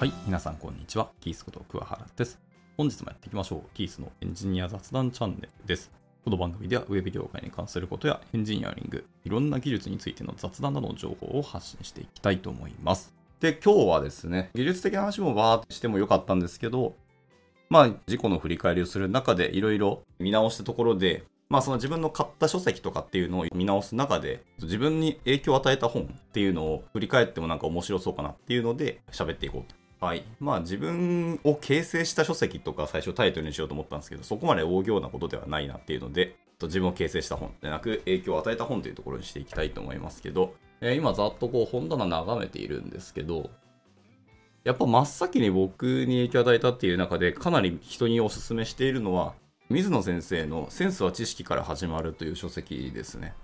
はい、皆さんこんにちは。キースこと桑原です。本日もやっていきましょう。キースのエンジニア雑談チャンネルです。この番組ではウェブ業界に関することやエンジニアリング、いろんな技術についての雑談などの情報を発信していきたいと思います。で、今日はですね、技術的な話もバーってしてもよかったんですけど、まあ、事故の振り返りをする中でいろいろ見直したところで、まあその自分の買った書籍とかっていうのを見直す中で、自分に影響を与えた本っていうのを振り返ってもなんか面白そうかなっていうので喋っていこうと。はい。まあ自分を形成した書籍とか最初タイトルにしようと思ったんですけど、そこまで大行なことではないなっていうので、自分を形成した本でなく影響を与えた本というところにしていきたいと思いますけど、えー今ざっとこう本棚眺めているんですけど、やっぱ真っ先に僕に影響を与えたっていう中でかなり人にお勧めしているのは水野先生の「センスは知識から始まる」という書籍ですね。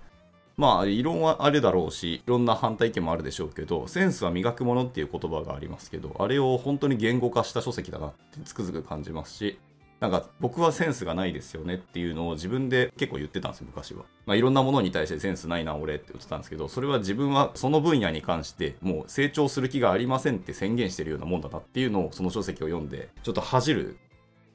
まあ異論はあるだろうしいろんな反対意見もあるでしょうけどセンスは磨くものっていう言葉がありますけどあれを本当に言語化した書籍だなってつくづく感じますしなんか僕はセンスがないですよねっていうのを自分で結構言ってたんですよ昔は。まあいろんなものに対してセンスないな俺って言ってたんですけどそれは自分はその分野に関してもう成長する気がありませんって宣言してるようなもんだなっていうのをその書籍を読んでちょっと恥じる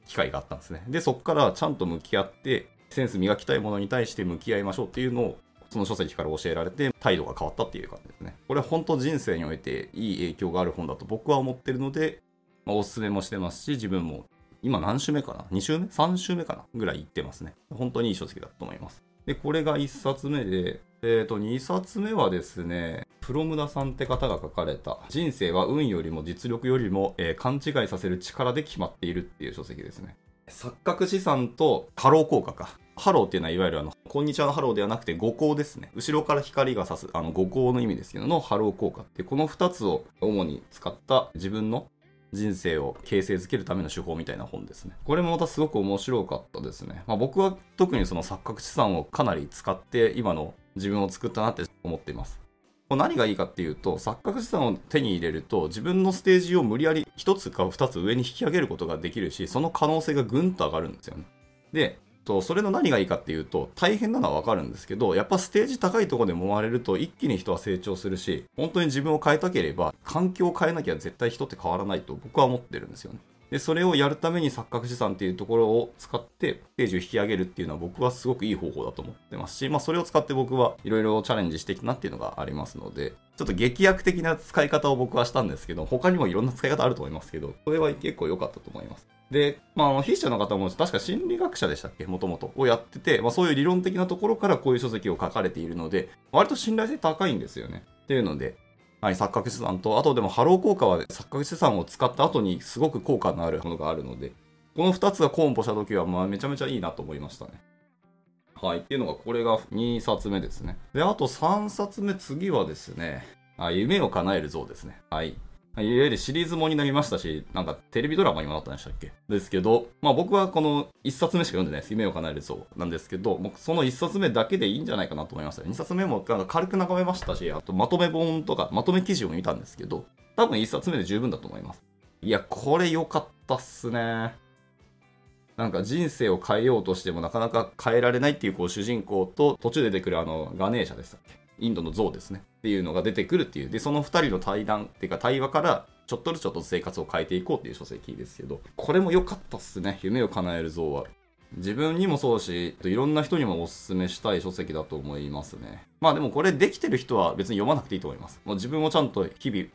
機会があったんですね。で、そこからちゃんと向き合って、センス磨きたいものに対して向き合いましょうっていうのを、その書籍から教えられて、態度が変わったっていう感じですね。これ本当人生においていい影響がある本だと僕は思ってるので、まあ、おすすめもしてますし、自分も今何週目かな ?2 週目 ?3 週目かな？ぐらい行ってますね。本当にいい書籍だと思います。で、これが1冊目で、えっ、と、2冊目はですね、ふろむださんって方が書かれた、人生は運よりも実力よりも、えー勘違いさせる力で決まっているっていう書籍ですね。錯覚資産とハロー効果か。ハローっていうのはいわゆるあの、こんにちはのハローではなくて後光ですね。後ろから光が差す、あの後光の意味ですけどのハロー効果ってこの二つを主に使った自分の人生を形成づけるための手法みたいな本ですね。これもまたすごく面白かったですね。まあ、僕は特にその錯覚資産をかなり使って今の自分を作ったなって思っています。これ何がいいかっていうと錯覚資産を手に入れると自分のステージを無理やり1つか2つ上に引き上げることができるしその可能性がぐんと上がるんですよね。でとそれの何がいいかっていうと大変なのはわかるんですけどやっぱステージ高いとこで揉まれると一気に人は成長するし本当に自分を変えたければ環境を変えなきゃ絶対人って変わらないと僕は思ってるんですよね。でそれをやるために錯覚資産っていうところを使ってステージを引き上げるっていうのは僕はすごくいい方法だと思ってますし、まあ、それを使って僕はいろいろチャレンジしてきたなっていうのがありますのでちょっと劇薬的な使い方を僕はしたんですけど他にもいろんな使い方あると思いますけどこれは結構良かったと思いますで、まあ、あの筆者の方も確か心理学者でしたっけ？もともとをやってて、まあ、そういう理論的なところからこういう書籍を書かれているので割と信頼性高いんですよねっていうのではい、錯覚資産と、あとでもハロー効果は錯覚資産を使った後にすごく効果のあるものがあるので、この2つがコンボした時はまあめちゃめちゃいいなと思いましたね。はい、っていうのがこれが2冊目ですね。で、あと3冊目、次はですね、あ夢をかなえるゾウですね。はい。いわゆるシリーズもになりましたし、なんかテレビドラマにもなったんでしたっけ？ですけど、まあ僕はこの1冊目しか読んでないです。夢をかなえるゾウなんですけど、もうその1冊目だけでいいんじゃないかなと思いました。2冊目も軽く眺めましたし、あとまとめ本とかまとめ記事を見たんですけど、多分1冊目で十分だと思います。いや、これ良かったっすね。なんか人生を変えようとしてもなかなか変えられないっていうこう主人公と途中で出てくるあのガネーシャでしたっけ？インドの像ですね。っていうのが出てくるっていう。でその2人の対談っていうか対話からちょっとずつちょっと生活を変えていこうっていう書籍ですけど。これも良かったっすね。夢を叶える像は。自分にもそうしいろんな人にもおすすめしたい書籍だと思いますね。まあでもこれできてる人は別に読まなくていいと思います。もう自分をちゃんと日々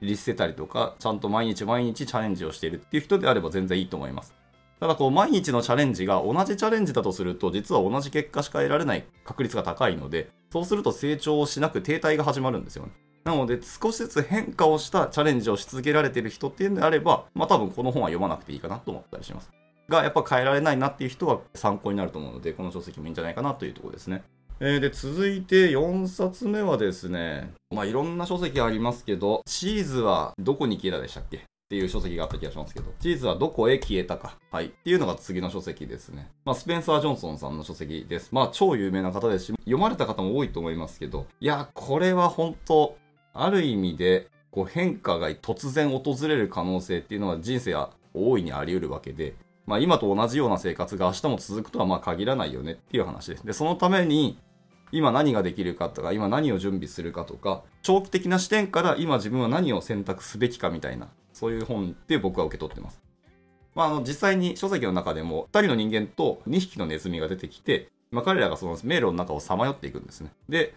律せたりとかちゃんと毎日毎日チャレンジをしているっていう人であれば全然いいと思います。ただこう毎日のチャレンジが同じチャレンジだとすると実は同じ結果しか得られない確率が高いのでそうすると成長をしなく停滞が始まるんですよね。なので少しずつ変化をしたチャレンジをし続けられてる人っていうのであればまあ多分この本は読まなくていいかなと思ったりします。がやっぱ変えられないなっていう人は参考になると思うのでこの書籍もいいんじゃないかなというところですね。えーで続いて4冊目はですねまあいろんな書籍ありますけどチーズはどこに消えたでしたっけ？っていう書籍があった気がしますけど、チーズはどこへ消えたか。はい。っていうのが次の書籍ですね。まあ、スペンサー・ジョンソンさんの書籍です。まあ、超有名な方ですし、読まれた方も多いと思いますけど、いや、これは本当ある意味で、こう変化が突然訪れる可能性っていうのは人生は大いにあり得るわけで、まあ、今と同じような生活が明日も続くとはまあ限らないよねっていう話です。で、そのために、今何ができるかとか、今何を準備するかとか、長期的な視点から今自分は何を選択すべきかみたいな、そういう本って僕は受け取ってます。まあ、あの実際に書籍の中でも2人の人間と2匹のネズミが出てきて、まあ、彼らがその迷路の中をさまよっていくんですね。で、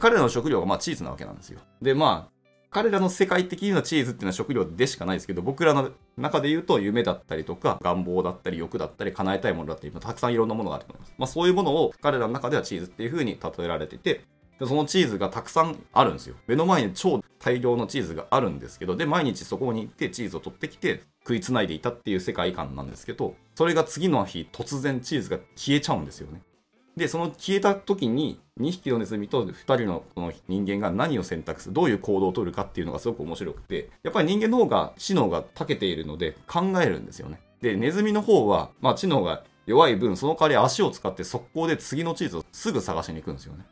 彼らの食料がまあチーズなわけなんですよ。で、まあ、彼らの世界的にはチーズっていうのは食料でしかないですけど、僕らの中で言うと夢だったりとか、願望だったり欲だったり、叶えたいものだったり、たくさんいろんなものがあると思います。まあそういうものを彼らの中ではチーズっていう風に例えられていて、でそのチーズがたくさんあるんですよ。目の前に超大量のチーズがあるんですけど、で、毎日そこに行ってチーズを取ってきて食いつないでいたっていう世界観なんですけど、それが次の日突然チーズが消えちゃうんですよね。で、その消えた時に2匹のネズミと2人のこの人間が何を選択する、どういう行動をとるかっていうのがすごく面白くて、やっぱり人間の方が知能が長けているので考えるんですよね。で、ネズミの方は、まあ知能が弱い分、その代わり足を使って速攻で次のチーズをすぐ探しに行くんですよね。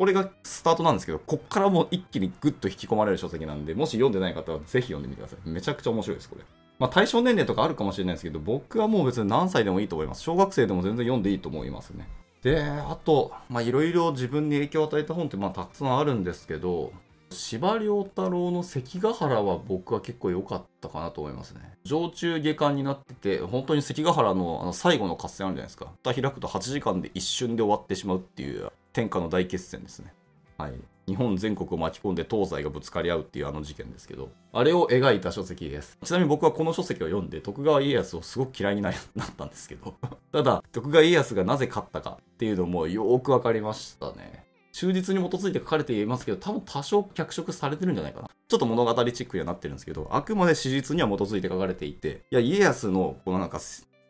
これがスタートなんですけど、こっからもう一気にぐっと引き込まれる書籍なんで、もし読んでない方はぜひ読んでみてください。めちゃくちゃ面白いです、これ。まあ対象年齢とかあるかもしれないですけど、僕はもう別に何歳でもいいと思います。小学生でも全然読んでいいと思いますね。で、あと、まあいろいろ自分に影響を与えた本ってまあたくさんあるんですけど、司馬遼太郎の関ヶ原は僕は結構良かったかなと思いますね。常駐下巻になってて、本当に関ヶ原のあの最後の合戦あるじゃないですか。蓋開くと8時間で一瞬で終わってしまうっていう天下の大決戦ですね。はい、日本全国を巻き込んで東西がぶつかり合うっていうあの事件ですけど、あれを描いた書籍です。ちなみに僕はこの書籍を読んで徳川家康をすごく嫌いになったんですけど、ただ徳川家康がなぜ勝ったかっていうのもよーくわかりましたね。忠実に基づいて書かれていますけど、多分多少脚色されてるんじゃないかな。ちょっと物語チックにはなってるんですけど、あくまで史実には基づいて書かれていて、いや、家康のこのなんか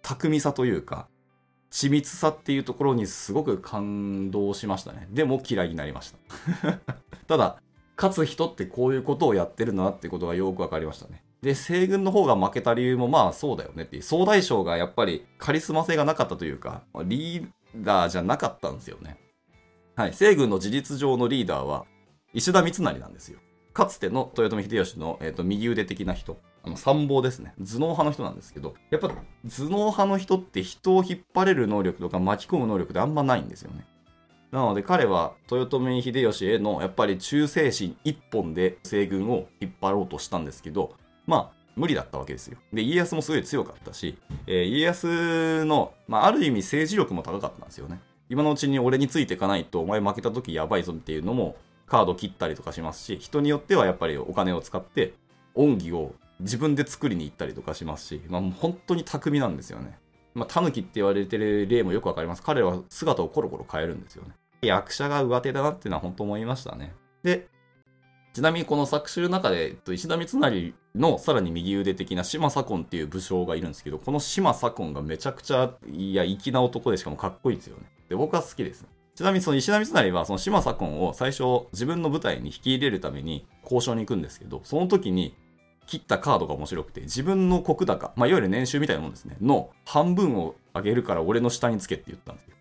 巧みさというか、緻密さっていうところにすごく感動しましたね。でも嫌いになりました。ただ、勝つ人ってこういうことをやってるんだなってことがよくわかりましたね。で、西軍の方が負けた理由もまあそうだよねっていう。総大将がやっぱりカリスマ性がなかったというか、リーダーじゃなかったんですよね。はい。西軍の事実上のリーダーは石田三成なんですよ。かつての豊臣秀吉の、えーと右腕的な人。あの参謀ですね。頭脳派の人なんですけど、やっぱ頭脳派の人って人を引っ張れる能力とか巻き込む能力ってあんまないんですよね。なので彼は豊臣秀吉へのやっぱり忠誠心一本で西軍を引っ張ろうとしたんですけど、まあ無理だったわけですよ。で、家康もすごい強かったし、えー、家康の、まあある意味政治力も高かったんですよね。今のうちに俺についていかないとお前負けた時やばいぞっていうのもカード切ったりとかしますし、人によってはやっぱりお金を使って恩義を自分で作りに行ったりとかしますし、まあ、本当に巧みなんですよね。まあ、タヌキって言われてる例もよくわかります。彼は姿をコロコロ変えるんですよね。役者が上手だなっていうのは本当思いましたね。で、ちなみにこの作詞の中で、石田三成のさらに右腕的な島左近っていう武将がいるんですけど、この島左近がめちゃくちゃ、いや、粋な男でしかもかっこいいですよね。で、僕は好きです。ちなみにその石田三成はその島左近を最初自分の部隊に引き入れるために交渉に行くんですけど、その時に切ったカードが面白くて、自分の国高、まあ、いわゆる年収みたいなもんですね、の半分をあげるから俺の下につけって言ったんですよ。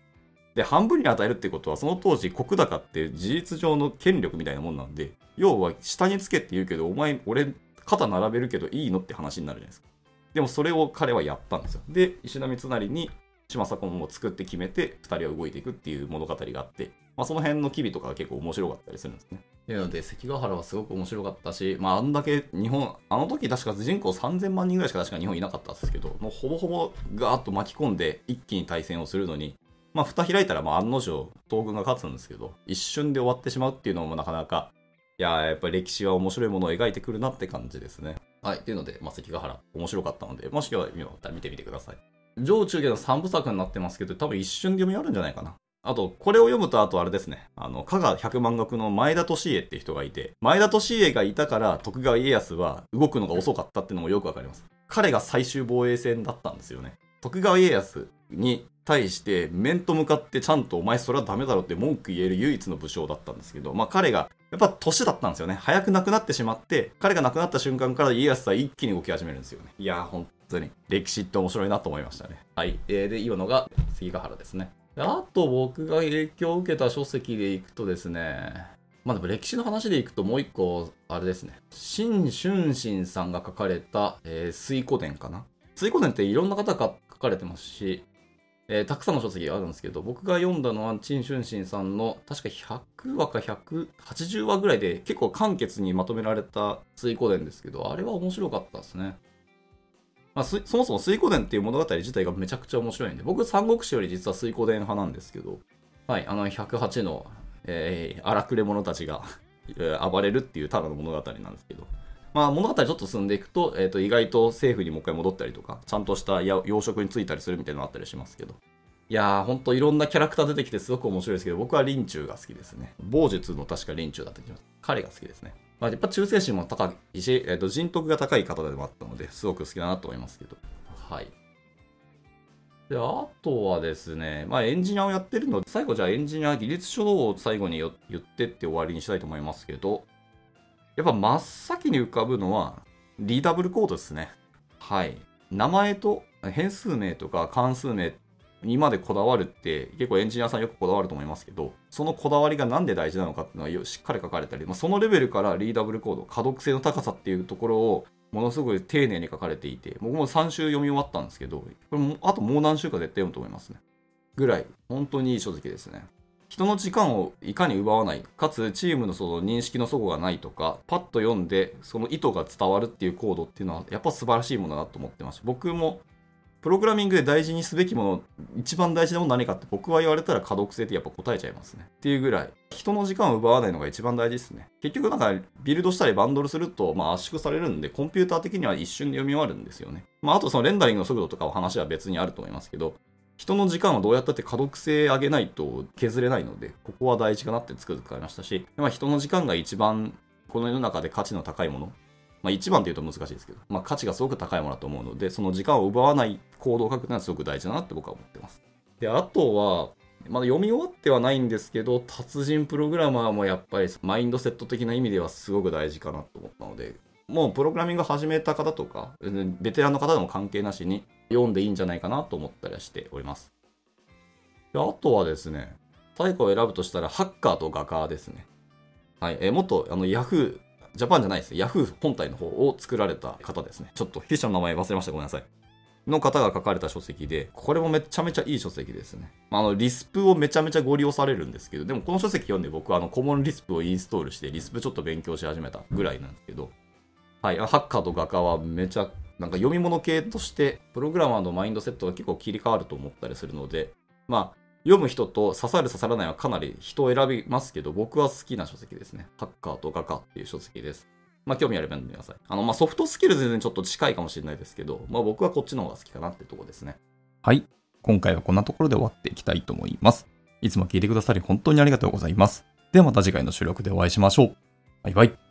で、半分に与えるってことは、その当時国高って事実上の権力みたいなもんなんで、要は下につけって言うけど、お前、俺、肩並べるけどいいのって話になるじゃないですか。でもそれを彼はやったんですよ。で、石田三成に島左近を作って決めて、2人は動いていくっていう物語があって、まあ、その辺の機微とかが結構面白かったりするんですね。なので、関ヶ原はすごく面白かったし、まあ、あんだけ日本、あの時確か人口3000万人ぐらいしか確か日本いなかったんですけど、もうほぼほぼガーッと巻き込んで一気に対戦をするのに、まあ、蓋開いたらまあ案の定、東軍が勝つんですけど、一瞬で終わってしまうっていうのもなかなか、いややっぱり歴史は面白いものを描いてくるなって感じですね。はい。っていうので、まあ、関ヶ原、面白かったので、もしくは見てみてください。上中下の3部作になってますけど、多分一瞬で読み終わるんじゃないかな。あと、これを読むと、あとあれですね。あの、加賀百万石の前田利家って人がいて、前田利家がいたから徳川家康は動くのが遅かったっていうのもよくわかります。彼が最終防衛戦だったんですよね。徳川家康に対して面と向かってちゃんとお前それはダメだろって文句言える唯一の武将だったんですけど、まあ彼がやっぱ年だったんですよね。早く亡くなってしまって、彼が亡くなった瞬間から家康は一気に動き始めるんですよね。いやー、本当に歴史って面白いなと思いましたね。はい。えー、で、今のが関ヶ原ですね。あと僕が影響を受けた書籍でいくとですね、まあでも歴史の話でいくともう一個、あれですね。新春心さんが書かれた、えー、水古伝かな水古伝っていろんな方が書かれてますし、えー、たくさんの書籍があるんですけど、僕が読んだのは、陳春心さんの、確か100話か180話ぐらいで、結構簡潔にまとめられた水古伝ですけど、あれは面白かったですね。まあ、そもそも水古伝っていう物語自体がめちゃくちゃ面白いんで、僕、三国志より実は水古伝派なんですけど、はい、あの108の、えー、荒くれ者たちが暴れるっていうただの物語なんですけど、まあ、物語ちょっと進んでいくと、えー、と意外と政府にもう一回戻ったりとか、ちゃんとした養殖に就いたりするみたいなのあったりしますけど。いやー、ほんといろんなキャラクター出てきてすごく面白いですけど、僕は林中が好きですね。傍術の確か林中だった気がします。彼が好きですね。まあ、やっぱ忠誠心も高いし、えー、と人徳が高い方でもあったので、すごく好きだなと思いますけど。はい。で、あとはですね、まあエンジニアをやってるので、最後じゃあエンジニア技術書を最後に言ってって終わりにしたいと思いますけど、やっぱ真っ先に浮かぶのは、リーダブルコードですね。はい。名前と変数名とか関数名にまでこだわるって結構エンジニアさんよくこだわると思いますけど、そのこだわりがなんで大事なのかっていうのはしっかり書かれたり、まあ、そのレベルからリーダブルコード、可読性の高さっていうところをものすごい丁寧に書かれていて、僕も3週読み終わったんですけど、これもあともう何週か絶対読むと思いますね。ぐらい、本当にいい書籍ですね。人の時間をいかに奪わない、かつチームのその認識の齟齬がないとか、パッと読んでその意図が伝わるっていうコードっていうのは、やっぱ素晴らしいものだと思ってました。僕もプログラミングで大事にすべきもの、一番大事なもの何かって僕は言われたら可読性ってやっぱ答えちゃいますね。っていうぐらい、人の時間を奪わないのが一番大事ですね。結局なんかビルドしたりバンドルすると、まあ圧縮されるんで、コンピューター的には一瞬で読み終わるんですよね。まああとそのレンダリングの速度とかは話は別にあると思いますけど、人の時間をどうやったって可読性上げないと削れないので、ここは大事かなってつくづく感じましたし、まあ、人の時間が一番この世の中で価値の高いものまあ、一番っていうと難しいですけど、まあ、価値がすごく高いものだと思うので、その時間を奪わない行動を書くのはすごく大事だなって僕は思ってます。で、あとは、まだ読み終わってはないんですけど、達人プログラマーもやっぱりマインドセット的な意味ではすごく大事かなと思ったので、もうプログラミング始めた方とか、ベテランの方でも関係なしに読んでいいんじゃないかなと思ったりはしております。であとはですね、最後を選ぶとしたら、ハッカーと画家ですね。はい。えー、もっと、あの、ヤフージャパンじゃないです。ヤフー本体の方を作られた方ですね。ちょっと筆者の名前忘れました。ごめんなさい。の方が書かれた書籍で、これもめちゃめちゃいい書籍ですね。あの、リスプをめちゃめちゃご利用されるんですけど、でもこの書籍読んで僕はあの、コモンリスプをインストールして、リスプちょっと勉強し始めたぐらいなんですけど、はい、ハッカーと画家はめちゃ、なんか読み物系として、プログラマーのマインドセットが結構切り替わると思ったりするので、まあ、読む人と刺さる刺さらないはかなり人を選びますけど、僕は好きな書籍ですね。ハッカーと画家っていう書籍です。まあ、興味あれば読んでください。あの、まあ、ソフトスキル全然ちょっと近いかもしれないですけど、まあ、僕はこっちの方が好きかなってとこですね。はい。今回はこんなところで終わっていきたいと思います。いつも聞いてくださり本当にありがとうございます。ではまた次回の収録でお会いしましょう。バイバイ。